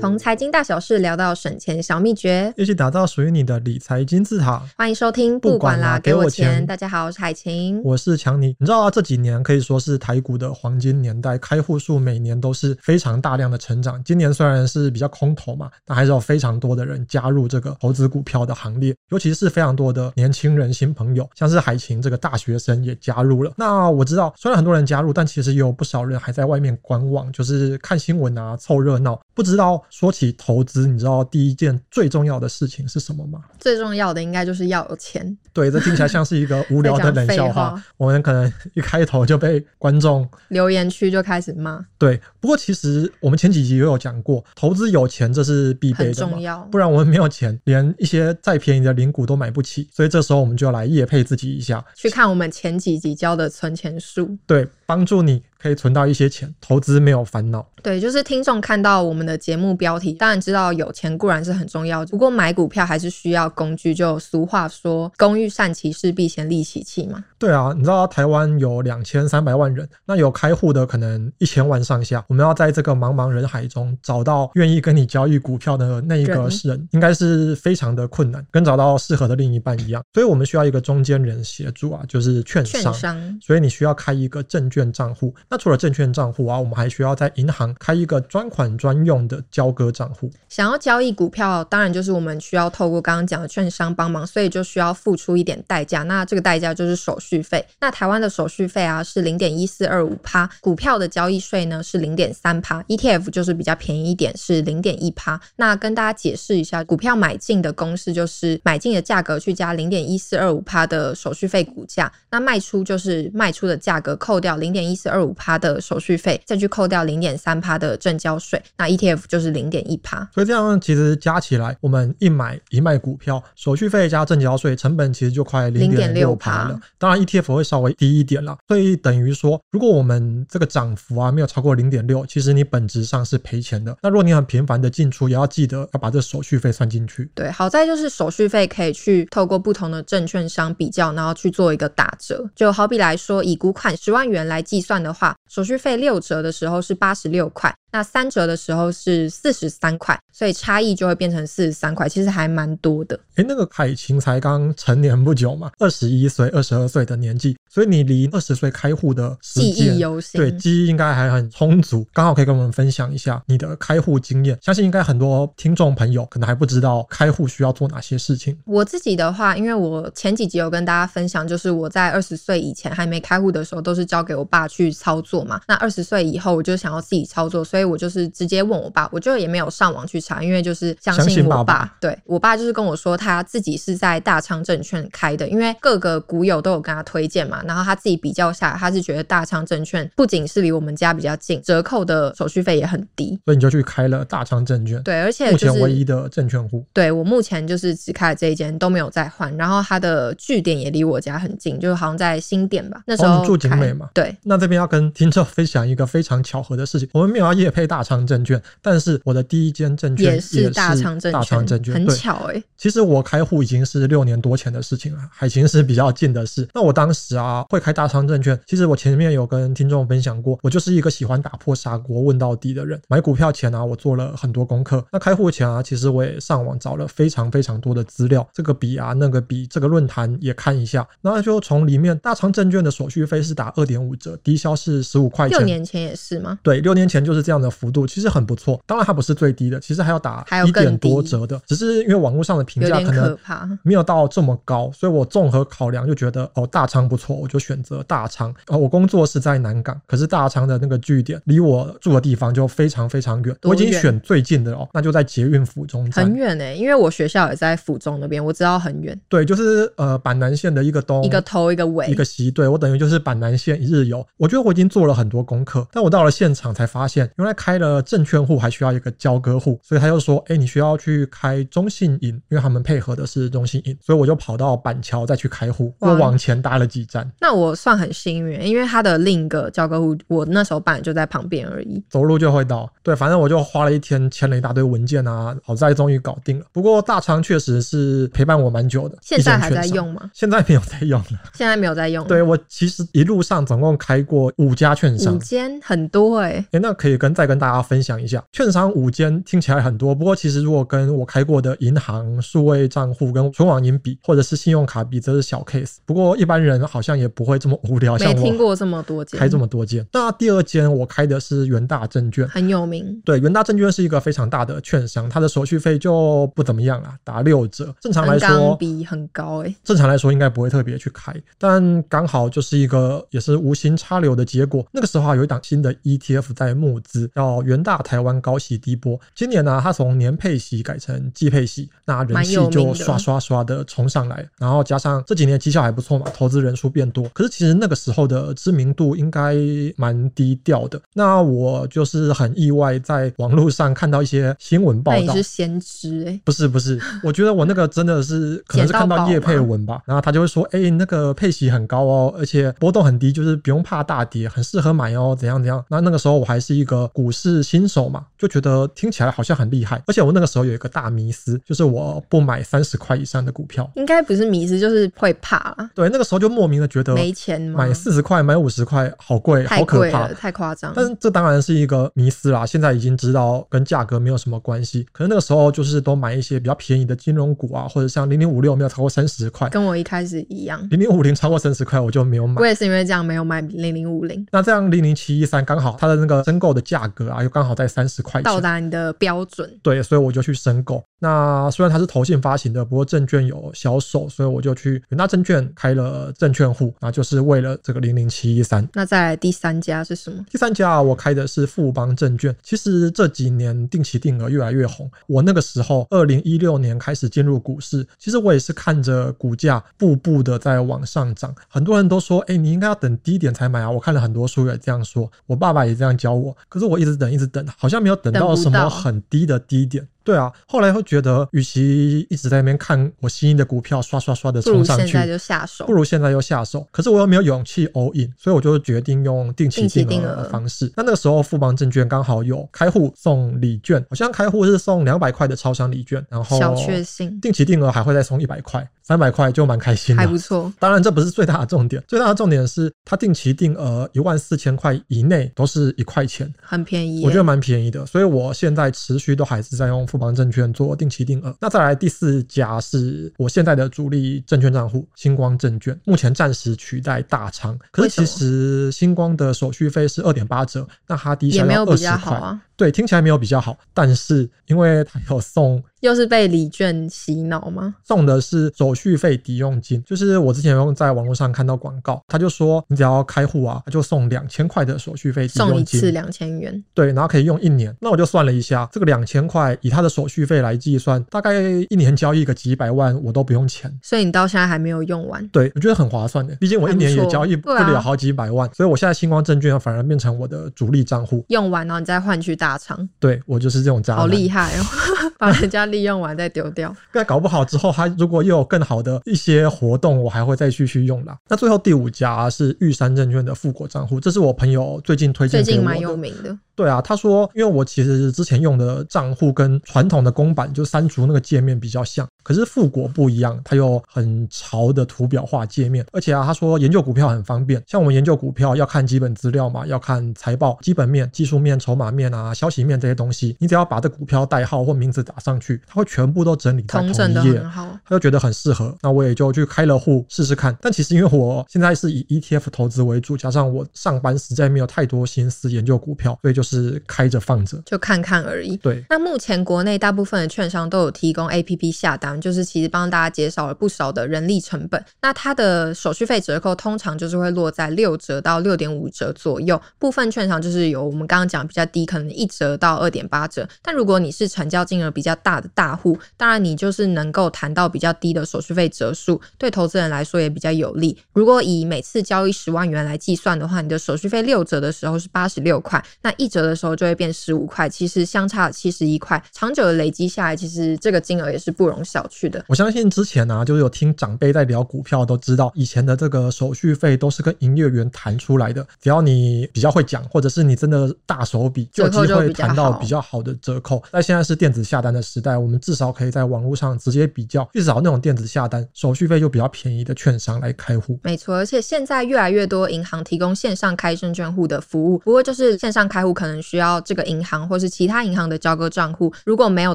从财经大小事聊到省钱小秘诀，一起打造属于你的理财金字塔。欢迎收听，不管啦，给我钱。大家好，我是海晴，我是强尼。你知道啊，这几年可以说是台股的黄金年代，开户数每年都是非常大量的成长。今年虽然是比较空头嘛，但还是有非常多的人加入这个投资股票的行列，尤其是非常多的年轻人、新朋友，像是海晴这个大学生也加入了。那我知道，虽然很多人加入，但其实也有不少人还在外面观望，就是看新闻啊，凑热闹。不知道说起投资，你知道第一件最重要的事情是什么吗？最重要的应该就是要有钱。对，这听起来像是一个无聊的 冷笑话。我们可能一开头就被观众留言区就开始骂。对，不过其实我们前几集也有讲过，投资有钱这是必备的，重要。不然我们没有钱，连一些再便宜的零股都买不起。所以这时候我们就要来业配自己一下，去看我们前几集教的存钱术。对，帮助你。可以存到一些钱，投资没有烦恼。对，就是听众看到我们的节目标题，当然知道有钱固然是很重要，不过买股票还是需要工具。就俗话说“工欲善其事，必先利其器”嘛。对啊，你知道台湾有两千三百万人，那有开户的可能一千万上下。我们要在这个茫茫人海中找到愿意跟你交易股票的那一个人，应该是非常的困难，跟找到适合的另一半一样。所以我们需要一个中间人协助啊，就是券商。券商。所以你需要开一个证券账户。那除了证券账户啊，我们还需要在银行开一个专款专用的交割账户。想要交易股票，当然就是我们需要透过刚刚讲的券商帮忙，所以就需要付出一点代价。那这个代价就是手续费。那台湾的手续费啊是零点一四二五趴，股票的交易税呢是零点三趴，ETF 就是比较便宜一点，是零点一趴。那跟大家解释一下，股票买进的公式就是买进的价格去加零点一四二五趴的手续费股价，那卖出就是卖出的价格扣掉零点一四二五趴的手续费。再去扣掉零点三趴的正交税，那 ETF 就是零点一趴。所以这样其实加起来，我们一买一卖股票，手续费加正交税，成本其实就快零点六趴了。当然 ETF 会稍微低一点啦。所以等于说，如果我们这个涨幅啊没有超过零点六，其实你本质上是赔钱的。那如果你很频繁的进出，也要记得要把这手续费算进去。对，好在就是手续费可以去透过不同的证券商比较，然后去做一个打折。就好比来说，以股款十万元来计算的话，手续费六。折的时候是八十六块。那三折的时候是四十三块，所以差异就会变成四十三块，其实还蛮多的。哎，那个海琴才刚成年不久嘛，二十一岁、二十二岁的年纪，所以你离二十岁开户的时间记忆犹新，对，记忆应该还很充足，刚好可以跟我们分享一下你的开户经验。相信应该很多听众朋友可能还不知道开户需要做哪些事情。我自己的话，因为我前几集有跟大家分享，就是我在二十岁以前还没开户的时候，都是交给我爸去操作嘛。那二十岁以后，我就想要自己操作，所以我就是直接。问我爸，我就也没有上网去查，因为就是相信我爸。对，我爸就是跟我说，他自己是在大昌证券开的，因为各个股友都有跟他推荐嘛，然后他自己比较下来，他是觉得大昌证券不仅是离我们家比较近，折扣的手续费也很低，所以你就去开了大昌证券。对，而且、就是、目前唯一的证券户。对，我目前就是只开了这一间，都没有再换。然后他的据点也离我家很近，就是好像在新店吧。那时候、哦、住景美嘛。对，那这边要跟听众分享一个非常巧合的事情，我们没有要业配大昌证券。但是我的第一间证券也是大昌证券，大昌证券很巧哎、欸。其实我开户已经是六年多前的事情了，还行是比较近的事。那我当时啊会开大昌证券，其实我前面有跟听众分享过，我就是一个喜欢打破砂锅问到底的人。买股票前啊，我做了很多功课。那开户前啊，其实我也上网找了非常非常多的资料，这个比啊那个比，这个论坛也看一下。那就从里面，大昌证券的手续费是打二点五折，低消是十五块钱。六年前也是吗？对，六年前就是这样的幅度，其实很不错。当然它不是最低的，其实还要打一点多折的，只是因为网络上的评价可能没有到这么高，所以我综合考量就觉得哦大昌不错，我就选择大昌。哦，我工作是在南港，可是大昌的那个据点离我住的地方就非常非常远，我已经选最近的哦，那就在捷运府中站。很远诶，因为我学校也在府中那边，我知道很远。对，就是呃板南线的一个东，一个头一个尾，一个西。对，我等于就是板南线一日游。我觉得我已经做了很多功课，但我到了现场才发现，原来开了证券户还需要一个交割户，所以他就说：“哎，你需要去开中信银，因为他们配合的是中信银。”所以我就跑到板桥再去开户，我往前搭了几站。那我算很幸运，因为他的另一个交割户，我那时候办就在旁边而已，走路就会到。对，反正我就花了一天签了一大堆文件啊，好在终于搞定了。不过大仓确实是陪伴我蛮久的。现在还在用吗？现在没有在用了。现在没有在用。对，我其实一路上总共开过五家券商，五间很多哎、欸。哎，那可以跟在再跟大家分享一下，券商五间听起来很多，不过其实如果跟我开过的银行数位账户跟纯网银比，或者是信用卡比，则是小 case。不过一般人好像也不会这么无聊，像我没听过这么多间，开这么多间。那第二间我开的是元大证券，很有名。对，元大证券是一个非常大的券商，它的手续费就不怎么样啊，打六折。正常来说比很高哎，正常来说应该不会特别去开，但刚好就是一个也是无心插柳的结果。那个时候啊，有一档新的 ETF 在募资，叫元大台湾高息低波。今年呢，它从年配息改成季配息，那人气就刷刷刷的冲上来。然后加上这几年绩效还不错嘛，投资人数变多。可是其实那个时候的知名度应该蛮低调的。那我就是很意外，在网络上看到一些新闻报道。那你是先知哎？不是不是，我觉得我那个真的是可能是看到叶佩文吧。然后他就会说，哎、欸，那个配息很高哦，而且波动很低，就是不用怕大跌，很适合买哦，怎样怎样。那那个时候我还是一个股市新手嘛，就觉得听起来好像很厉害。而且我那个时候有一个大迷思，就是我不买三十块以上的股票。应该不是迷思，就是会怕啦。对，那个时候就莫名的觉得没钱买四十块、买五十块好贵，好可怕，太夸张。但是这当然是一个迷思啦。现在已经知道跟价格没有什么关系。可是那个时候就是都买一些比较便宜的金融股啊，或者像零零五六没有超过三十块，跟我一开始一样。零零五零超过三十块我就没有买。我也是因为这样没有买零零五零。那这样零零七一三刚好它的那个申购的价格啊，又刚好在三十块钱，到达你的标准。对，所以我就去申购。那虽然它是投信发行的，不过证券有销售，所以我就去元大证券开了证券户，啊就是为了这个零零七一三。那再来第三家是什么？第三家我开的是富邦证券。其实这几年定期定额越来越红。我那个时候二零一六年开始进入股市，其实我也是看着股价步步的在往上涨。很多人都说，哎，你应该要等低点才买啊。我看了很多书也这样说，我爸爸也这样教我。可是我一直等，一直等，好像没有等到什么很低的低点。对啊，后来会觉得，与其一直在那边看我心仪的股票刷刷刷的冲上去，不如现在就下手，不如现在就下手。可是我又没有勇气 all in，所以我就决定用定期定额的方式。那那个时候富邦证券刚好有开户送礼券，好像开户是送两百块的超商礼券，然后小确幸定期定额还会再送一百块。三百块就蛮开心的，还不错。当然，这不是最大的重点，最大的重点是它定期定额一万四千块以内都是一块钱，很便宜，我觉得蛮便宜的。所以我现在持续都还是在用富邦证券做定期定额。那再来第四家是我现在的主力证券账户星光证券，目前暂时取代大昌。可是其实星光的手续费是二点八折，那它低下来二十块。对，听起来没有比较好，但是因为他有送，又是被礼券洗脑吗？送的是手续费抵用金，就是我之前有在网络上看到广告，他就说你只要开户啊，他就送两千块的手续费抵用金，送一次两千元，对，然后可以用一年。那我就算了一下，这个两千块以他的手续费来计算，大概一年交易个几百万，我都不用钱。所以你到现在还没有用完？对，我觉得很划算的，毕竟我一年也交易不了好几百万，啊、所以我现在星光证券反而变成我的主力账户。用完然后你再换去大厂。对，我就是这种渣男，好厉害哦！把人家利用完再丢掉。那搞不好之后，他如果又有更好的一些活动，我还会再继续用啦。那最后第五家是玉山证券的富国账户，这是我朋友最近推荐。最近蛮有名的。对啊，他说，因为我其实之前用的账户跟传统的公版就删除那个界面比较像，可是富国不一样，它有很潮的图表化界面，而且啊，他说研究股票很方便，像我们研究股票要看基本资料嘛，要看财报、基本面、技术面、筹码面啊、消息面这些东西，你只要把这股票代号或名字打上去，它会全部都整理在同一页，他就觉得很适合，那我也就去开了户试试看。但其实因为我现在是以 ETF 投资为主，加上我上班实在没有太多心思研究股票，所以就是。是开着放着，就看看而已。对，那目前国内大部分的券商都有提供 APP 下单，就是其实帮大家减少了不少的人力成本。那它的手续费折扣通常就是会落在六折到六点五折左右，部分券商就是有我们刚刚讲比较低，可能一折到二点八折。但如果你是成交金额比较大的大户，当然你就是能够谈到比较低的手续费折数，对投资人来说也比较有利。如果以每次交易十万元来计算的话，你的手续费六折的时候是八十六块，那一折。的时候就会变十五块，其实相差七十一块，长久的累积下来，其实这个金额也是不容小觑的。我相信之前呢、啊，就是有听长辈在聊股票，都知道以前的这个手续费都是跟营业员谈出来的，只要你比较会讲，或者是你真的大手笔，就有机会谈到比较好的折扣。但现在是电子下单的时代，我们至少可以在网络上直接比较，去找那种电子下单手续费就比较便宜的券商来开户。没错，而且现在越来越多银行提供线上开证券户的服务，不过就是线上开户。可能需要这个银行或是其他银行的交割账户。如果没有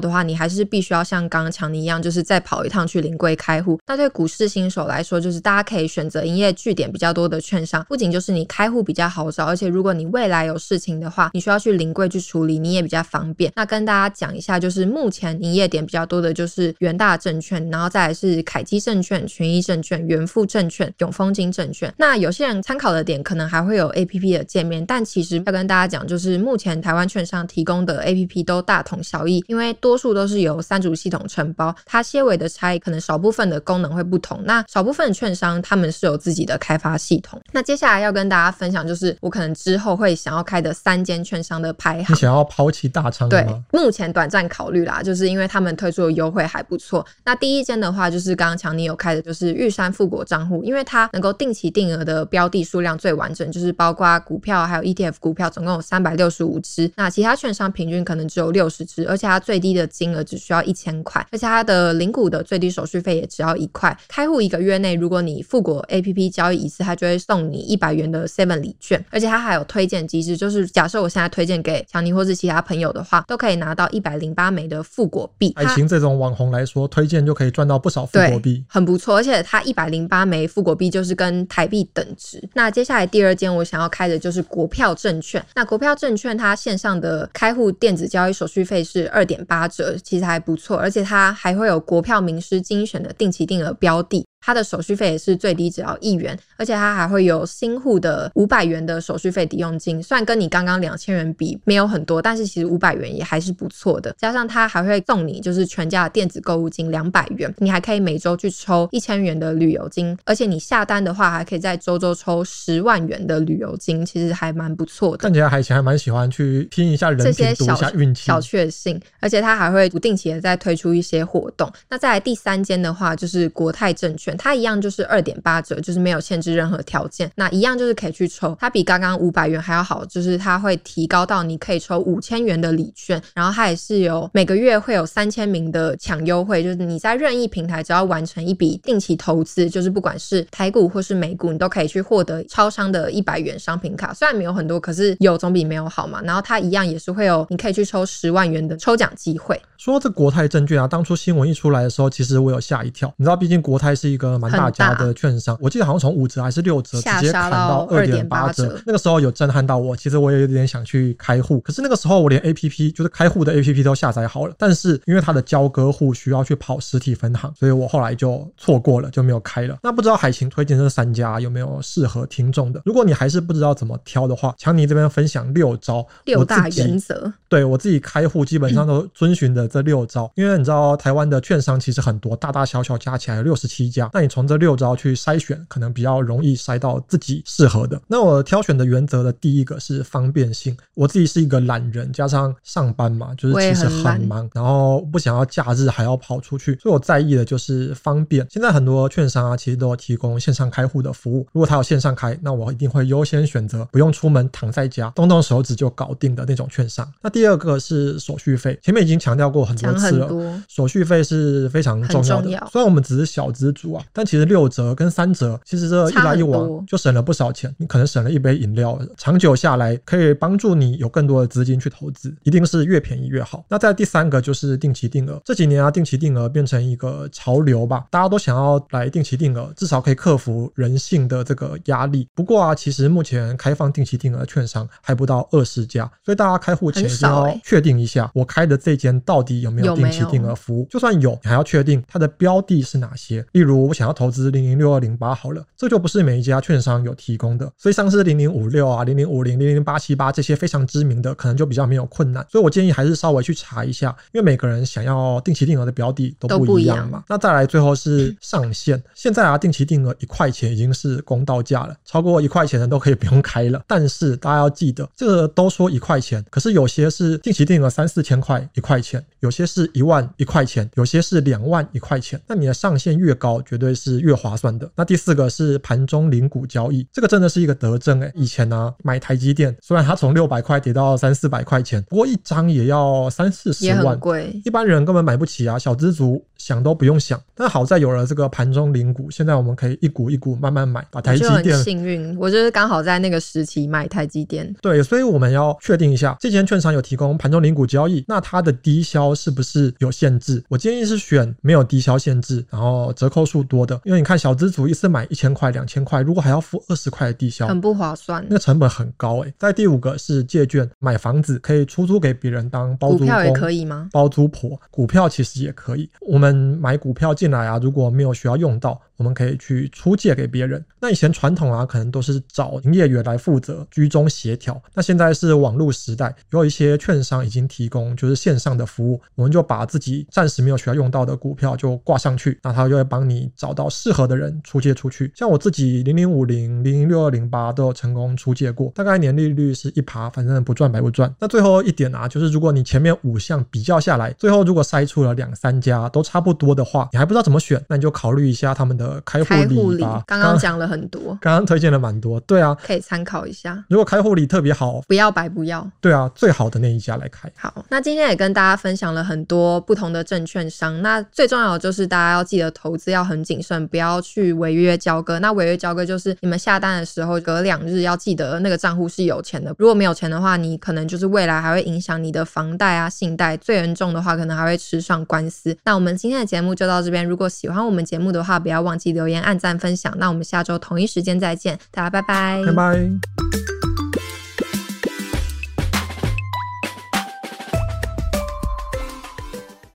的话，你还是必须要像刚刚强尼一样，就是再跑一趟去临柜开户。那对股市新手来说，就是大家可以选择营业据点比较多的券商，不仅就是你开户比较好找，而且如果你未来有事情的话，你需要去临柜去处理，你也比较方便。那跟大家讲一下，就是目前营业点比较多的就是元大证券，然后再来是凯基证券、群益证券、元富证券、永丰金证券。那有些人参考的点可能还会有 APP 的界面，但其实要跟大家讲，就是目前台湾券商提供的 APP 都大同小异，因为多数都是由三足系统承包，它些微的差异可能少部分的功能会不同。那少部分的券商他们是有自己的开发系统。那接下来要跟大家分享，就是我可能之后会想要开的三间券商的排行。你想要抛弃大仓？对，目前短暂考虑啦，就是因为他们推出的优惠还不错。那第一间的话，就是刚刚强尼有开的，就是玉山富国账户，因为它能够定期定额的标的数量最完整，就是包括股票还有 ETF 股票，总共有三百六十五只。那其他券商平均可能只有六十只，而且它最低的金额只需要一千块，而且它的零股的最低手续费也只要一块。开户一个月内，如果你富国 APP 交易一次，它就会送你一百元的 Seven 礼券，而且它还有推荐机制，就是假设我现在推荐给强尼或是其他朋友的话，都可以拿到一百零八枚的富国币。海晴这种网红来说，推荐就可以赚到不少富国币，很不错。而且它一百零八枚富国币就是跟台币等值。那接下来第二间我想要开的就是国票证券。那国票证券它线上的开户电子交易手续费是二点八折，其实还不错。而且它还会有国票名师精选的定期定额标的。它的手续费也是最低只要一元，而且它还会有新户的五百元的手续费抵用金，虽然跟你刚刚两千元比没有很多，但是其实五百元也还是不错的。加上它还会送你就是全家的电子购物金两百元，你还可以每周去抽一千元的旅游金，而且你下单的话还可以在周周抽十万元的旅游金，其实还蛮不错的。看起来海晴还蛮喜欢去拼一下人品，赌一下运气，小确幸。而且它还会不定期的再推出一些活动。那再来第三间的话就是国泰证券。它一样就是二点八折，就是没有限制任何条件。那一样就是可以去抽，它比刚刚五百元还要好，就是它会提高到你可以抽五千元的礼券，然后它也是有每个月会有三千名的抢优惠，就是你在任意平台只要完成一笔定期投资，就是不管是台股或是美股，你都可以去获得超商的一百元商品卡。虽然没有很多，可是有总比没有好嘛。然后它一样也是会有你可以去抽十万元的抽奖机会。说这国泰证券啊，当初新闻一出来的时候，其实我有吓一跳。你知道，毕竟国泰是一个蛮大家的券商，我记得好像从五折还是六折直接砍到二点八折，那个时候有震撼到我。其实我也有点想去开户，可是那个时候我连 APP 就是开户的 APP 都下载好了，但是因为它的交割户需要去跑实体分行，所以我后来就错过了，就没有开了。那不知道海晴推荐这三家有没有适合听众的？如果你还是不知道怎么挑的话，强尼这边分享六招，六大原则。对我自己开户基本上都遵循的这六招，因为你知道台湾的券商其实很多，大大小小加起来有六十七家，那你从这六招去筛选，可能比较容易筛到自己适合的。那我挑选的原则的第一个是方便性，我自己是一个懒人，加上上班嘛，就是其实很忙，然后不想要假日还要跑出去，所以我在意的就是方便。现在很多券商啊，其实都有提供线上开户的服务，如果他有线上开，那我一定会优先选择不用出门，躺在家动动手指就搞定的那种券商。那第二个是手续费，前面已经强调过很多次了，手续费是非常重要的。虽然我们只是小资族啊，但其实六折跟三折，其实这一来一往就省了不少钱。你可能省了一杯饮料，长久下来可以帮助你有更多的资金去投资，一定是越便宜越好。那在第三个就是定期定额，这几年啊，定期定额变成一个潮流吧，大家都想要来定期定额，至少可以克服人性的这个压力。不过啊，其实目前开放定期定额的券商还不到二十家，所以大家开户前就要确定一下，我开的这间到底有没有定期定额服务。就算有，你还要确定它的标的是哪些。例如，我想要投资零零六二零八好了，这就不是每一家券商有提供的。所以像是零零五六啊、零零五零、零零八七八这些非常知名的，可能就比较没有困难。所以我建议还是稍微去查一下，因为每个人想要定期定额的标的都不一样嘛。那再来最后是上限，现在啊，定期定额一块钱已经是公道价了，超过一块钱的都可以不用开了。但是大家要记得，这个都说一块钱，可是有些是定期定额三四千块一块钱，有些是一万一块钱，有些是两万一块钱。那你的上限越高，绝绝对是越划算的。那第四个是盘中零股交易，这个真的是一个德政哎。以前呢、啊，买台积电虽然它从六百块跌到三四百块钱，不过一张也要三四十万，也很贵，一般人根本买不起啊。小资族想都不用想。但好在有了这个盘中零股，现在我们可以一股一股慢慢买，把台积电。幸运，我就是刚好在那个时期买台积电。对，所以我们要确定一下，这间券商有提供盘中零股交易，那它的低消是不是有限制？我建议是选没有低消限制，然后折扣数多的，因为你看小资主一次买一千块、两千块，如果还要付二十块的低消，很不划算，那个成本很高哎。在第五个是借券买房子，可以出租给别人当包租公，股票也可以吗？包租婆，股票其实也可以。我们买股票进来啊，如果没有需要用到。我们可以去出借给别人。那以前传统啊，可能都是找营业员来负责居中协调。那现在是网络时代，有一些券商已经提供就是线上的服务，我们就把自己暂时没有需要用到的股票就挂上去，那他就会帮你找到适合的人出借出去。像我自己零零五零、零零六二零八都有成功出借过，大概年利率是一趴，反正不赚白不赚。那最后一点啊，就是如果你前面五项比较下来，最后如果筛出了两三家都差不多的话，你还不知道怎么选，那你就考虑一下他们的。开户礼吧，刚刚讲了很多，刚刚推荐了蛮多，对啊，可以参考一下。如果开户礼特别好，不要白不要，对啊，最好的那一家来开。好，那今天也跟大家分享了很多不同的证券商，那最重要的就是大家要记得投资要很谨慎，不要去违约交割。那违约交割就是你们下单的时候隔两日要记得那个账户是有钱的，如果没有钱的话，你可能就是未来还会影响你的房贷啊、信贷，最严重的话可能还会吃上官司。那我们今天的节目就到这边，如果喜欢我们节目的话，不要及留言、按赞、分享。那我们下周同一时间再见，大家拜拜，拜拜。